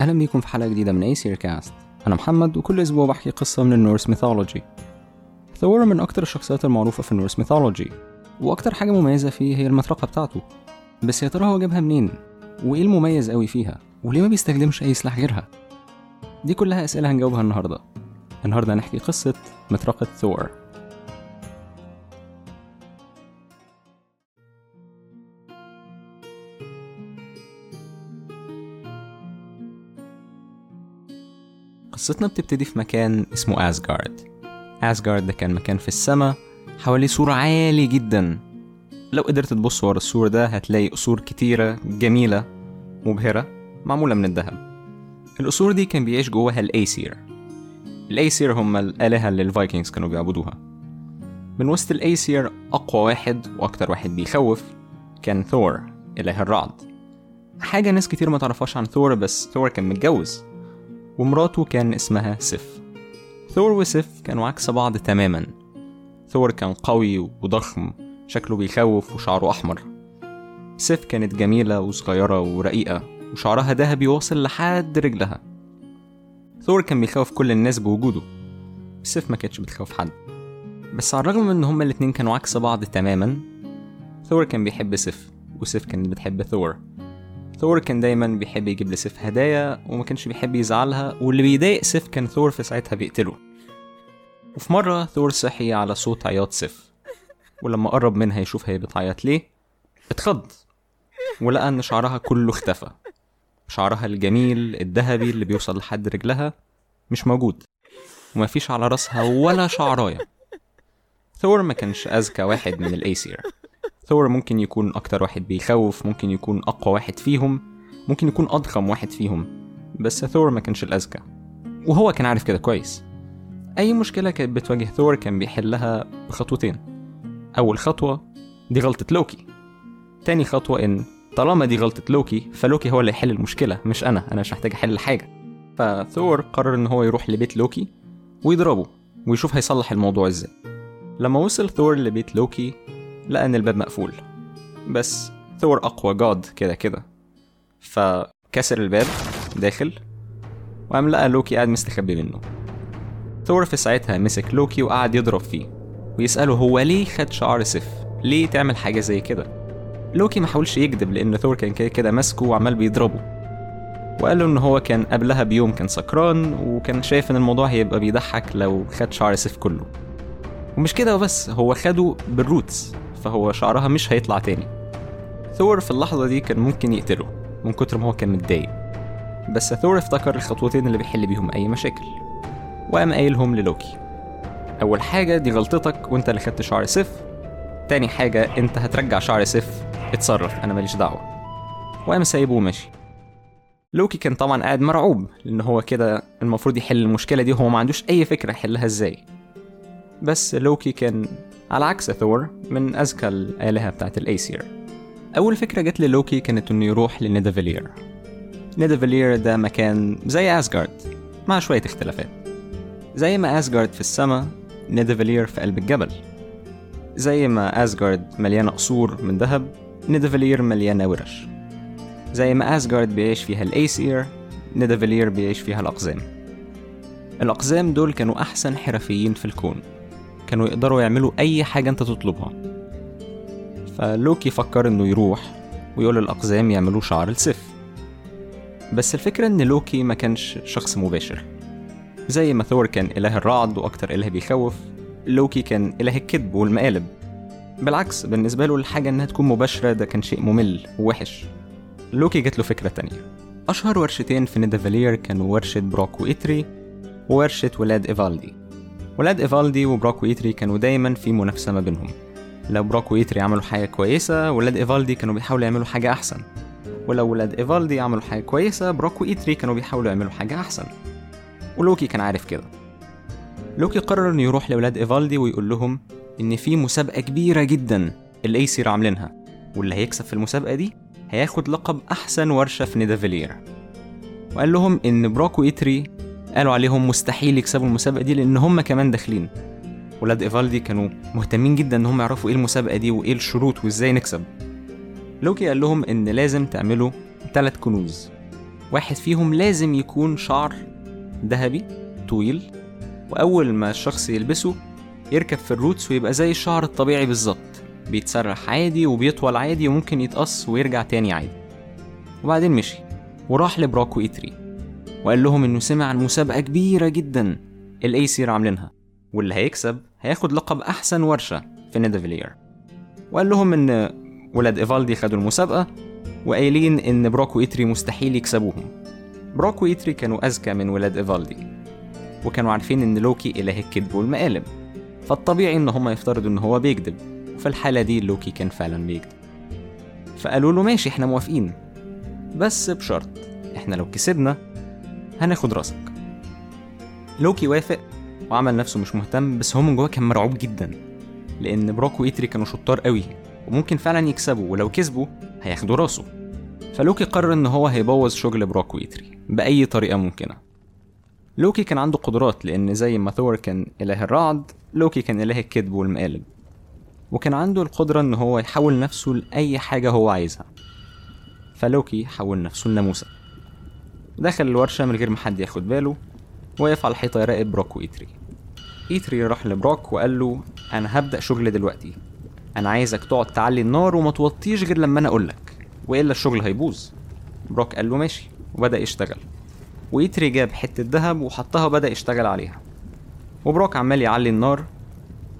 أهلا بيكم في حلقة جديدة من أي كاست أنا محمد وكل أسبوع بحكي قصة من ال Norse mythology ثور من أكتر الشخصيات المعروفة في ال Norse mythology وأكتر حاجة مميزة فيه هي المطرقة بتاعته بس يا ترى هو جابها منين؟ وإيه المميز قوي فيها؟ وليه ما بيستخدمش أي سلاح غيرها؟ دي كلها أسئلة هنجاوبها النهاردة النهاردة هنحكي قصة مطرقة ثور قصتنا بتبتدي في مكان اسمه أسجارد أسجارد ده كان مكان في السماء حواليه سور عالي جدا. لو قدرت تبص ورا السور ده هتلاقي قصور كتيرة جميلة مبهرة معمولة من الذهب. القصور دي كان بيعيش جواها الأيسير. الأيسير هم الآلهة اللي ال Vikings كانوا بيعبدوها. من وسط الأيسير أقوى واحد وأكتر واحد بيخوف كان ثور إله الرعد. حاجة ناس كتير ما تعرفهاش عن ثور بس ثور كان متجوز. ومراته كان اسمها سيف. ثور وسيف كانوا عكس بعض تماما. ثور كان قوي وضخم شكله بيخوف وشعره أحمر. سيف كانت جميلة وصغيرة ورقيقة وشعرها دهبي واصل لحد رجلها. ثور كان بيخوف كل الناس بوجوده. سيف ما كانتش بتخوف حد. بس على الرغم من إن هما الاتنين كانوا عكس بعض تماما ثور كان بيحب سيف وسيف كانت بتحب ثور. ثور كان دايما بيحب يجيب لسيف هدايا وما كانش بيحب يزعلها واللي بيضايق سيف كان ثور في ساعتها بيقتله. وفي مرة ثور صحي على صوت عياط سيف ولما قرب منها يشوف هي بتعيط ليه اتخض ولقى إن شعرها كله اختفى. شعرها الجميل الذهبي اللي بيوصل لحد رجلها مش موجود. ومفيش على راسها ولا شعراية. ثور ما كانش أذكى واحد من الأيسير. ثور ممكن يكون أكتر واحد بيخوف ممكن يكون أقوى واحد فيهم ممكن يكون أضخم واحد فيهم. بس ثور ما كانش الأذكى. وهو كان عارف كده كويس. أي مشكلة كانت بتواجه ثور كان بيحلها بخطوتين. أول خطوة دي غلطة لوكي. تاني خطوة إن طالما دي غلطة لوكي فلوكي هو اللي يحل المشكلة مش أنا. أنا مش محتاج أحل حاجة فثور قرر إن هو يروح لبيت لوكي ويضربه ويشوف هيصلح الموضوع إزاي. لما وصل ثور لبيت لوكي لقى إن الباب مقفول. بس ثور أقوى god كده كده. فكسر الباب داخل وقام لقى لوكي قاعد مستخبي منه. ثور في ساعتها مسك لوكي وقعد يضرب فيه ويسأله هو ليه خد شعر سيف؟ ليه تعمل حاجة زي كده؟ لوكي ما حاولش يكذب لأن ثور كان كده كده ماسكه وعمال بيضربه. وقال له إن هو كان قبلها بيوم كان سكران وكان شايف إن الموضوع هيبقى بيضحك لو خد شعر سيف كله. ومش كده وبس هو خده بال roots. فهو شعرها مش هيطلع تاني. ثور في اللحظة دي كان ممكن يقتله من كتر ما هو كان متضايق. بس ثور افتكر الخطوتين اللي بيحل بيهم أي مشاكل وقام قايلهم للوكي. أول حاجة دي غلطتك وأنت اللي خدت شعر سيف. تاني حاجة أنت هترجع شعر سيف. اتصرف أنا ماليش دعوة. وقام سايبه وماشي لوكي كان طبعا قاعد مرعوب لأن هو كده المفروض يحل المشكلة دي وهو ما عندوش أي فكرة يحلها إزاي. بس لوكي كان على عكس ثور من أذكى الآلهة بتاعت الأيسير. أول فكرة جت للوكي كانت إنه يروح لنيدافيلير نيدافيلير ده مكان زي أسجارد مع شوية اختلافات. زي ما أسجارد في السماء نيدافيلير في قلب الجبل. زي ما أسجارد مليانة قصور من ذهب نيدافيلير مليانة ورش. زي ما أسجارد بيعيش فيها الأيسير نيدافيلير بيعيش فيها الأقزام. الأقزام دول كانوا أحسن حرفيين في الكون. كانوا يقدروا يعملوا أي حاجة أنت تطلبها. فلوكي فكر إنه يروح ويقول للأقزام يعملوا شعر لسيف. بس الفكرة إن لوكي ما كانش شخص مباشر. زي ما ثور كان إله الرعد وأكتر إله بيخوف لوكي كان إله الكذب والمقالب. بالعكس بالنسبة له الحاجة إنها تكون مباشرة ده كان شيء ممل ووحش. لوكي جات له فكرة تانية. أشهر ورشتين في نيدافالير كانوا ورشة براك وإتري وورشة ولاد إيفالدي. ولاد إيفالدي وبراك وإتري كانوا دايما في منافسة ما بينهم. لو براك وإتري عملوا حاجة كويسة ولاد إيفالدي كانوا بيحاولوا يعملوا حاجة أحسن. ولو ولاد إيفالدي عملوا حاجة كويسة براك وإتري كانوا بيحاولوا يعملوا حاجة أحسن. ولوكي كان عارف كده. لوكي قرر إنه يروح لولاد إيفالدي ويقول لهم إن في مسابقة كبيرة جدا الايسير عاملينها. واللي هيكسب في المسابقة دي هياخد لقب أحسن ورشة في نيدافيلير. وقال لهم إن براك وإتري قالوا عليهم مستحيل يكسبوا المسابقة دي لأن هم كمان داخلين. ولاد إيفالدي كانوا مهتمين جدا إن هم يعرفوا إيه المسابقة دي وإيه الشروط وإزاي نكسب. لوكي قال لهم إن لازم تعملوا ثلاث كنوز. واحد فيهم لازم يكون شعر ذهبي طويل وأول ما الشخص يلبسه يركب في ال roots ويبقى زي الشعر الطبيعي بالظبط. بيتسرح عادي وبيطول عادي وممكن يتقص ويرجع تاني عادي. وبعدين مشي وراح لبراك وإيتري وقال لهم إنه سمع عن مسابقة كبيرة جدا. الأيسير عاملينها. واللي هيكسب هياخد لقب أحسن ورشة في نيدافيلير وقال لهم إن ولاد إيفالدي خدوا المسابقة وقايلين إن براك وإيتري مستحيل يكسبوهم. براك وإيتري كانوا أذكى من ولاد إيفالدي. وكانوا عارفين إن لوكي إله الكذب والمقالب فالطبيعي إن هما يفترضوا إن هو بيكذب. في الحالة دي لوكي كان فعلا بيكذب. فقالوا له ماشي إحنا موافقين. بس بشرط إحنا لو كسبنا هناخد راسك. لوكي وافق وعمل نفسه مش مهتم بس هو من جواه كان مرعوب جدا لأن براك وإيتري كانوا شطار قوي وممكن فعلا يكسبوا ولو كسبوا هياخدوا راسه. فلوكي قرر إن هو هيبوظ شغل براك وإيتري بأي طريقة ممكنة. لوكي كان عنده قدرات لأن زي ما ثور كان إله الرعد لوكي كان إله الكذب والمقالب. وكان عنده القدرة إن هو يحول نفسه لأي حاجة هو عايزها. فلوكي حول نفسه لناموسة. دخل الورشة من غير ما حد ياخد باله وقف على الحيطة يراقب براك وإيتري. إيتري راح لبراك وقال له أنا هبدأ شغل دلوقتي. أنا عايزك تقعد تعلي النار وما توطيش غير لما أنا أقولك وإلا الشغل هيبوظ. براك قال له ماشي. وبدأ يشتغل. وإيتري جاب حتة دهب وحطها وبدأ يشتغل عليها. وبراك عمال يعلي النار.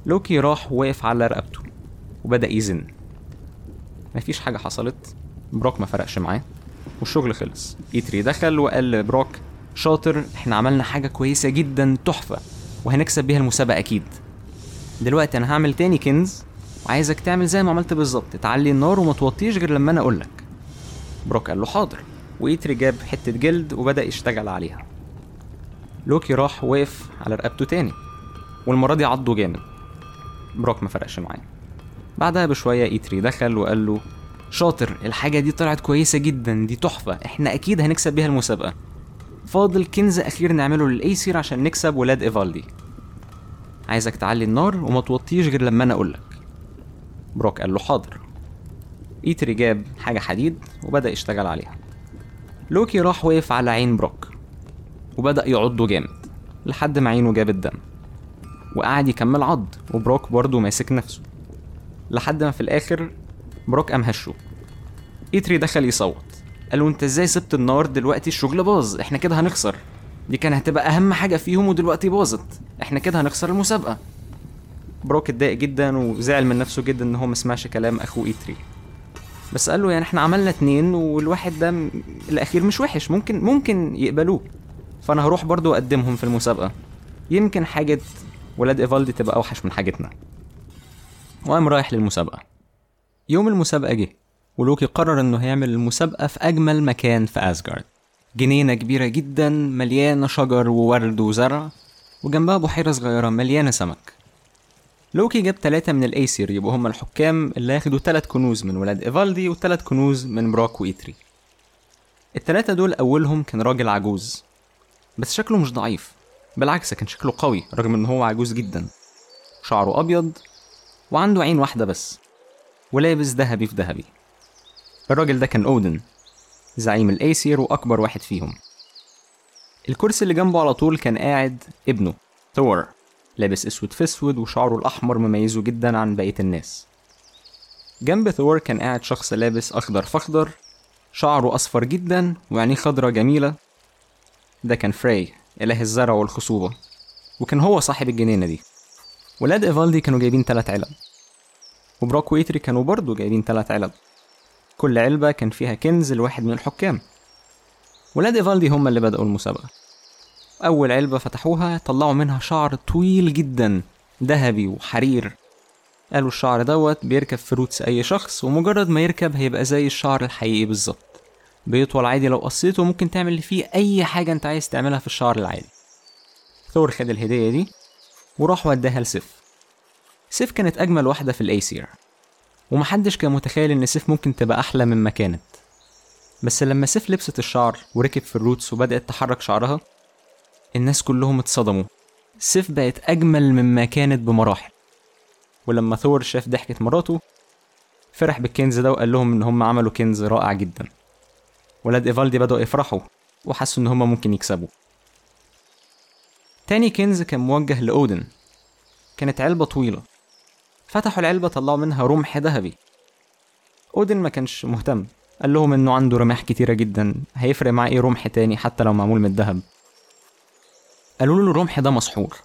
لوكي راح وقف على رقبته. وبدأ يزن. مفيش حاجة حصلت. براك ما فرقش معاه. والشغل خلص. إيتري دخل وقال لبراك شاطر إحنا عملنا حاجة كويسة جدا تحفة وهنكسب بيها المسابقة أكيد. دلوقتي أنا هعمل تاني كنز وعايزك تعمل زي ما عملت بالظبط تعلي النار وما توطيش غير لما أنا أقولك. بروك قال له حاضر. وإيتري جاب حتة جلد وبدأ يشتغل عليها. لوكي راح وقف على رقبته تاني والمرة دي عضه جامد. بروك ما فرقش معاه. بعدها بشوية إيتري دخل وقال له شاطر الحاجة دي طلعت كويسة جدا دي تحفة إحنا أكيد هنكسب بيها المسابقة. فاضل كنز أخير نعمله للأيسير عشان نكسب ولاد إيفالدي. عايزك تعلي النار وما توطيش غير لما أنا أقولك. بروك قال له حاضر. إيتري جاب حاجة حديد وبدأ يشتغل عليها. لوكي راح وقف على عين بروك وبدأ يعضه جامد لحد ما عينه جاب الدم وقعد يكمل عض وبروك برضه ماسك نفسه. لحد ما في الآخر بروك قام هشه. إيتري دخل يصوت. قال له أنت إزاي سبت النار دلوقتي؟ الشغل باظ إحنا كده هنخسر. دي كان هتبقى أهم حاجة فيهم ودلوقتي باظت. إحنا كده هنخسر المسابقة. بروك اتضايق جدا وزعل من نفسه جدا إن هو ما سمعش كلام أخوه إيتري. بس قال له يعني إحنا عملنا اتنين والواحد ده الأخير مش وحش. ممكن ممكن يقبلوه. فأنا هروح برضو أقدمهم في المسابقة. يمكن حاجة ولاد إيفالدي تبقى أوحش من حاجتنا. وقام رايح للمسابقة. يوم المسابقة جه ولوكي قرر إنه هيعمل المسابقة في أجمل مكان في اسجارد جنينة كبيرة جدا مليانة شجر وورد وزرع وجنبها بحيرة صغيرة مليانة سمك. لوكي جاب ثلاثة من الأيسير يبقوا هم الحكام اللي هياخدوا ثلاث كنوز من ولاد إيفالدي وثلاث كنوز من براك وإيتري التلاتة دول أولهم كان راجل عجوز بس شكله مش ضعيف. بالعكس كان شكله قوي رغم إن هو عجوز جدا. شعره أبيض وعنده عين واحدة بس. ولابس ذهبي في ذهبي. الراجل ده كان أودن. زعيم الأيسير وأكبر واحد فيهم. الكرسي اللي جنبه على طول كان قاعد ابنه ثور. لابس أسود في أسود وشعره الأحمر مميزه جدا عن بقية الناس. جنب ثور كان قاعد شخص لابس أخضر في أخضر شعره أصفر جدا وعينيه خضرة جميلة. ده كان فري إله الزرع والخصوبة. وكان هو صاحب الجنينة دي. ولاد إيفالدي كانوا جايبين تلات علب. وبروك وإيتري كانوا برضه جايبين تلات علب. كل علبة كان فيها كنز لواحد من الحكام. ولاد إيفالدي هم اللي بدأوا المسابقة. أول علبة فتحوها طلعوا منها شعر طويل جدا ذهبي وحرير. قالوا الشعر دوت بيركب في roots أي شخص ومجرد ما يركب هيبقى زي الشعر الحقيقي بالظبط. بيطول عادي لو قصيته ممكن تعمل فيه أي حاجة أنت عايز تعملها في الشعر العادي. ثور خد الهدية دي وراح وداها لسيف سيف كانت أجمل واحدة في الأيسير ومحدش كان متخيل إن سيف ممكن تبقى أحلى من ما كانت. بس لما سيف لبست الشعر وركب في ال roots وبدأت تحرك شعرها الناس كلهم اتصدموا. سيف بقت أجمل مما كانت بمراحل. ولما ثور شاف ضحكة مراته فرح بالكنز ده وقال لهم إن هم عملوا كنز رائع جدا. ولاد إيفالدي بدأوا يفرحوا وحسوا إن هما ممكن يكسبوا. تاني كنز كان موجه لأودن. كانت علبة طويلة. فتحوا العلبة طلعوا منها رمح ذهبي. أودن ما كانش مهتم. قال لهم إنه عنده رماح كتيرة جدا. هيفرق معاه إيه رمح تاني حتى لو معمول من الذهب؟ قالوا له الرمح ده مسحور.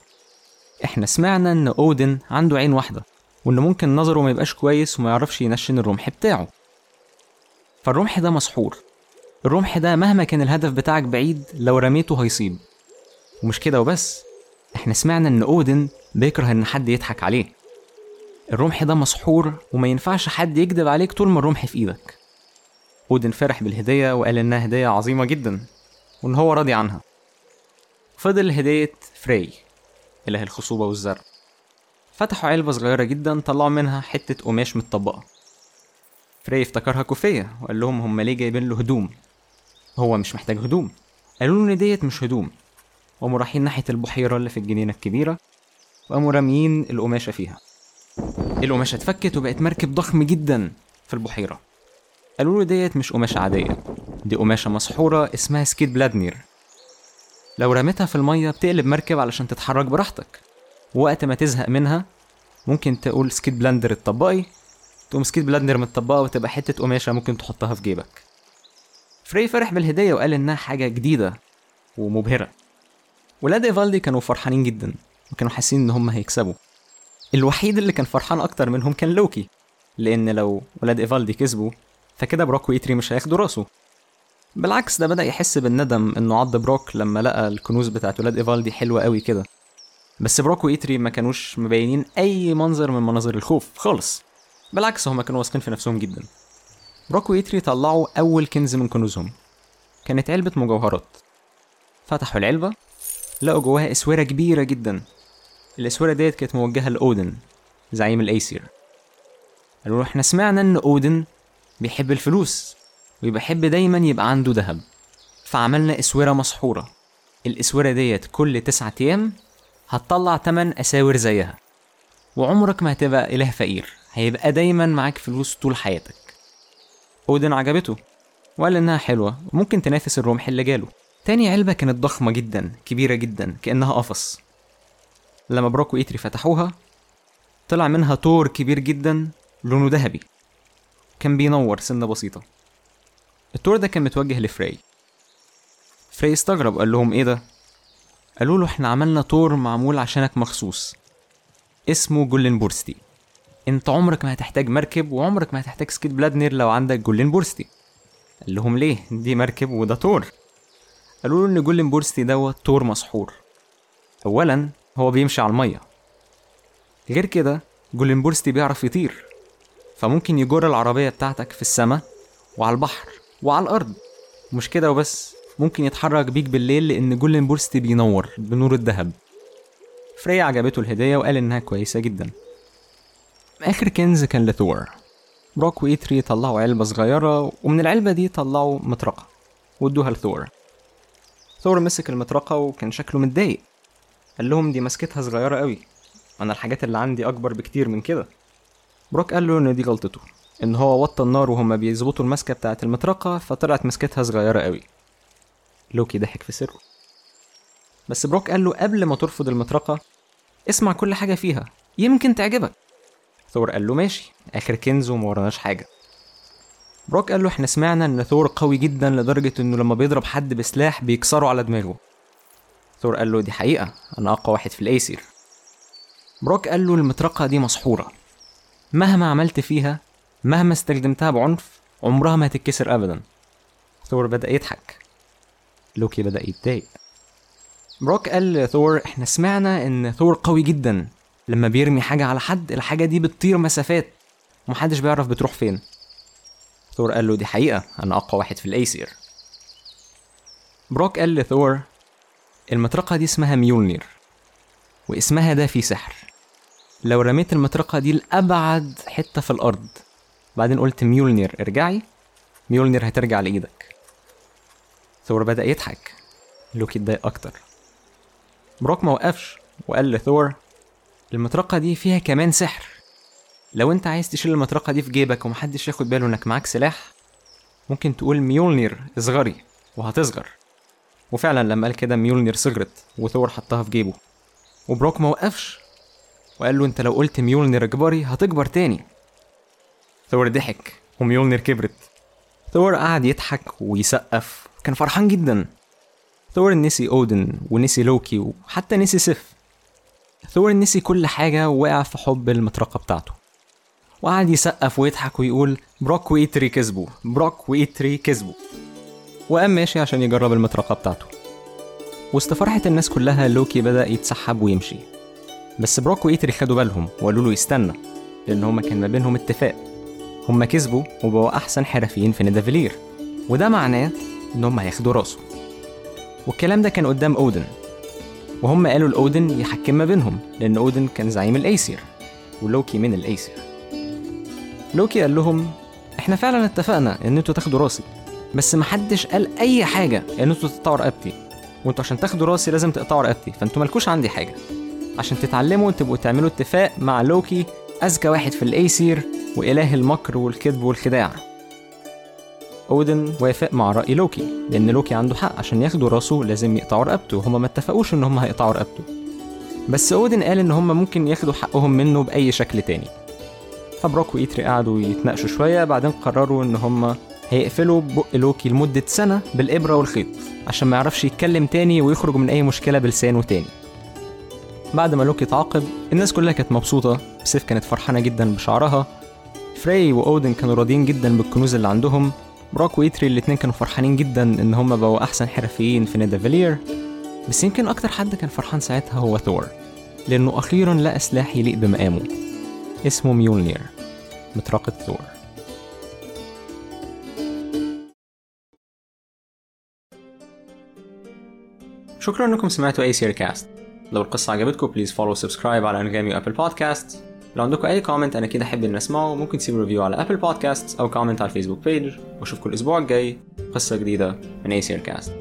إحنا سمعنا إن أودن عنده عين واحدة وان ممكن نظره ما يبقاش كويس وما يعرفش ينشن الرمح بتاعه. فالرمح ده مسحور. الرمح ده مهما كان الهدف بتاعك بعيد لو رميته هيصيب. ومش كده وبس. إحنا سمعنا إن أودن بيكره إن حد يضحك عليه. الرمح ده مسحور وما ينفعش حد يكذب عليك طول ما الرمح في إيدك. اودن فرح بالهدية وقال إنها هدية عظيمة جدا وإن هو راضي عنها. فضل هدية فري إله الخصوبة والزرع فتحوا علبة صغيرة جدا طلعوا منها حتة قماش متطبقة. فري افتكرها كوفية وقال لهم هما ليه جايبين له هدوم؟ هو مش محتاج هدوم. قالوا له إن ديت مش هدوم. وقاموا رايحين ناحية البحيرة اللي في الجنينة الكبيرة وقاموا راميين القماشة فيها. القماشة اتفكت وبقت مركب ضخم جدا في البحيرة. قالوا له ديت مش قماشة عادية. دي قماشة مسحورة اسمها سكيت بلادنر لو رميتها في المية بتقلب مركب علشان تتحرك براحتك. وقت ما تزهق منها ممكن تقول سكيت بلادنر اتطبقي. تقوم سكيت بلادنر متطبقة وتبقى حتة قماشة ممكن تحطها في جيبك. فري فرح بالهدية وقال إنها حاجة جديدة ومبهرة. ولاد إيفالدي كانوا فرحانين جدا. وكانوا حاسين إن هم هيكسبوا. الوحيد اللي كان فرحان أكتر منهم كان لوكي لأن لو ولاد إيفالدي كسبوا فكده بروك وإيتري مش هياخدوا راسه. بالعكس ده بدأ يحس بالندم إنه عض بروك لما لقى الكنوز بتاعت ولاد إيفالدي حلوة قوي كده. بس بروك وإيتري ما كانوش مبينين أي منظر من مناظر الخوف خالص. بالعكس هما كانوا واثقين في نفسهم جدا. بروك وإيتري طلعوا أول كنز من كنوزهم. كانت علبة مجوهرات. فتحوا العلبة لقوا جواها اسوره كبيرة جدا. الاسوره ديت كانت موجهة لأودن زعيم الأيسير. قالوا إحنا سمعنا إن أودن بيحب الفلوس وبيحب دايما يبقى عنده ذهب. فعملنا اسوره مسحورة. الاسوره ديت كل تسعة أيام هتطلع تمن أساور زيها. وعمرك ما هتبقى إله فقير هيبقى دايما معاك فلوس طول حياتك. أودن عجبته وقال إنها حلوة وممكن تنافس الرمح اللي جاله. تاني علبة كانت ضخمة جدا كبيرة جدا كأنها قفص. لما بروك وإيتري فتحوها طلع منها طور كبير جدا لونه ذهبي. كان بينور سنة بسيطة. الطور ده كان متوجه لفري. فري استغرب قال لهم إيه ده؟ قالوا له إحنا عملنا طور معمول عشانك مخصوص. اسمه جولين بورستي أنت عمرك ما هتحتاج مركب وعمرك ما هتحتاج سكيت بلادنر لو عندك جولين بورستي قال لهم ليه؟ دي مركب وده طور. قالوا له إن جولين بورستي دوت طور مسحور. اولا هو بيمشي على المية. غير كده جولين بورستي بيعرف يطير فممكن يجر العربية بتاعتك في السماء وعلى البحر وعلى الأرض. مش كده وبس ممكن يتحرك بيك بالليل لأن جولين بورستي بينور بنور الذهب. فري عجبته الهدية وقال إنها كويسة جدا. آخر كنز كان لثور بروك وإيتري طلعوا علبة صغيرة ومن العلبة دي طلعوا مطرقة وادوها لثور ثور مسك المطرقة وكان شكله متضايق. قال لهم دي مسكتها صغيرة قوي. أنا الحاجات اللي عندي أكبر بكتير من كده. بروك قال له إن دي غلطته إن هو وطى النار وهما بيظبطوا المسكة بتاعة المطرقة فطلعت مسكتها صغيرة قوي. لوكي ضحك في سره. بس بروك قال له قبل ما ترفض المطرقة اسمع كل حاجة فيها يمكن تعجبك. ثور قال له ماشي آخر كنز وما وراناش حاجة. بروك قال له إحنا سمعنا إن ثور قوي جدا لدرجة إنه لما بيضرب حد بسلاح بيكسره على دماغه. ثور قال له دي حقيقة أنا أقوى واحد في الأيسير. بروك قال له المطرقة دي مسحورة. مهما عملت فيها مهما استخدمتها بعنف عمرها ما هتتكسر ابدا. ثور بدأ يضحك. لوكي بدأ يتضايق. بروك قال لثور إحنا سمعنا إن ثور قوي جدا. لما بيرمي حاجة على حد الحاجة دي بتطير مسافات. ومحدش بيعرف بتروح فين. ثور قال له دي حقيقة أنا أقوى واحد في الأيسير. بروك قال لثور المطرقة دي اسمها ميولنير واسمها ده فيه سحر. لو رميت المطرقة دي لأبعد حتة في الأرض بعدين قلت ميولنير ارجعي ميولنير هترجع لإيدك. ثور بدأ يضحك. لوكي اتضايق أكتر. بروك ما وقفش وقال لثور المطرقة دي فيها كمان سحر. لو انت عايز تشيل المطرقة دي في جيبك ومحدش ياخد باله انك معاك سلاح ممكن تقول ميولنير اصغري وهتصغر. وفعلا لما قال كده ميولنير صغرت وثور حطها في جيبه. وبروك ما وقفش وقال له انت لو قلت ميولنير اكبري هتكبر تاني. ثور ضحك وميولنير كبرت. ثور قعد يضحك ويسقف. كان فرحان جدا. ثور نسي أودن ونسي لوكي وحتى نسي سيف. ثور نسي كل حاجة ووقع في حب المطرقة بتاعته. وقعد يسقف ويضحك ويقول بروك وإيتري كسبوا. بروك وإيتري كسبوا. وقام ماشي عشان يجرب المطرقة بتاعته. وسط فرحة الناس كلها لوكي بدأ يتسحب ويمشي. بس بروك وإيتري خدوا بالهم وقالوا له يستنى لأن هما كان ما بينهم اتفاق. هما كسبوا وبقوا أحسن حرفيين في نيدافيلير. وده معناه إن هما هياخدوا راسه. والكلام ده كان قدام أودن. وهم قالوا لأودن يحكم ما بينهم لأن أودن كان زعيم الأيسير ولوكي من الأيسير. لوكي قال لهم إحنا فعلا اتفقنا إن أنتوا تاخدوا راسي. بس محدش قال أي حاجة. ان أنتوا تقطعوا رقبتي. وانتوا عشان تاخدوا راسي لازم تقطعوا رقبتي. فانتوا مالكوش عندي حاجة. عشان تتعلموا تبقوا تعملوا اتفاق مع لوكي أذكى واحد في الايسير وإله المكر والكذب والخداع. أودن وافق مع رأي لوكي لأن لوكي عنده حق. عشان ياخدوا راسه لازم يقطعوا رقبته. هما ما اتفقوش إن هما هيقطعوا رقبته. بس أودن قال إن هما ممكن ياخدوا حقهم منه بأي شكل تاني. فبروك وإيتري قعدوا يتناقشوا شوية بعدين قرروا إن هما هيقفلوا بق لوكي لمدة سنة بالإبرة والخيط عشان ما يعرفش يتكلم تاني ويخرج من أي مشكلة بلسانه تاني. بعد ما لوكي اتعاقب الناس كلها كانت مبسوطة سيف كانت فرحانة جدا بشعرها. فري وأودن كانوا راضيين جدا بالكنوز اللي عندهم. بروك وإيتري الاتنين كانوا فرحانين جدا إن هما بقوا أحسن حرفيين في نيدافيلير بس يمكن أكتر حد كان فرحان ساعتها هو ثور لأنه أخيرا لقى سلاح يليق بمقامه. اسمه ميولنير مطرقة ثور. شكرا إنكم سمعتوا أي سير كاست لو القصة عجبتكم please follow subscribe على انغامي و Apple Podcast لو عندكم أي comment أنا أكيد أحب ان أسمعه ممكن تسيبوا review على Apple Podcast أو comment على ال Facebook page وأشوفكم الأسبوع الجاي قصة جديدة من أي سير كاست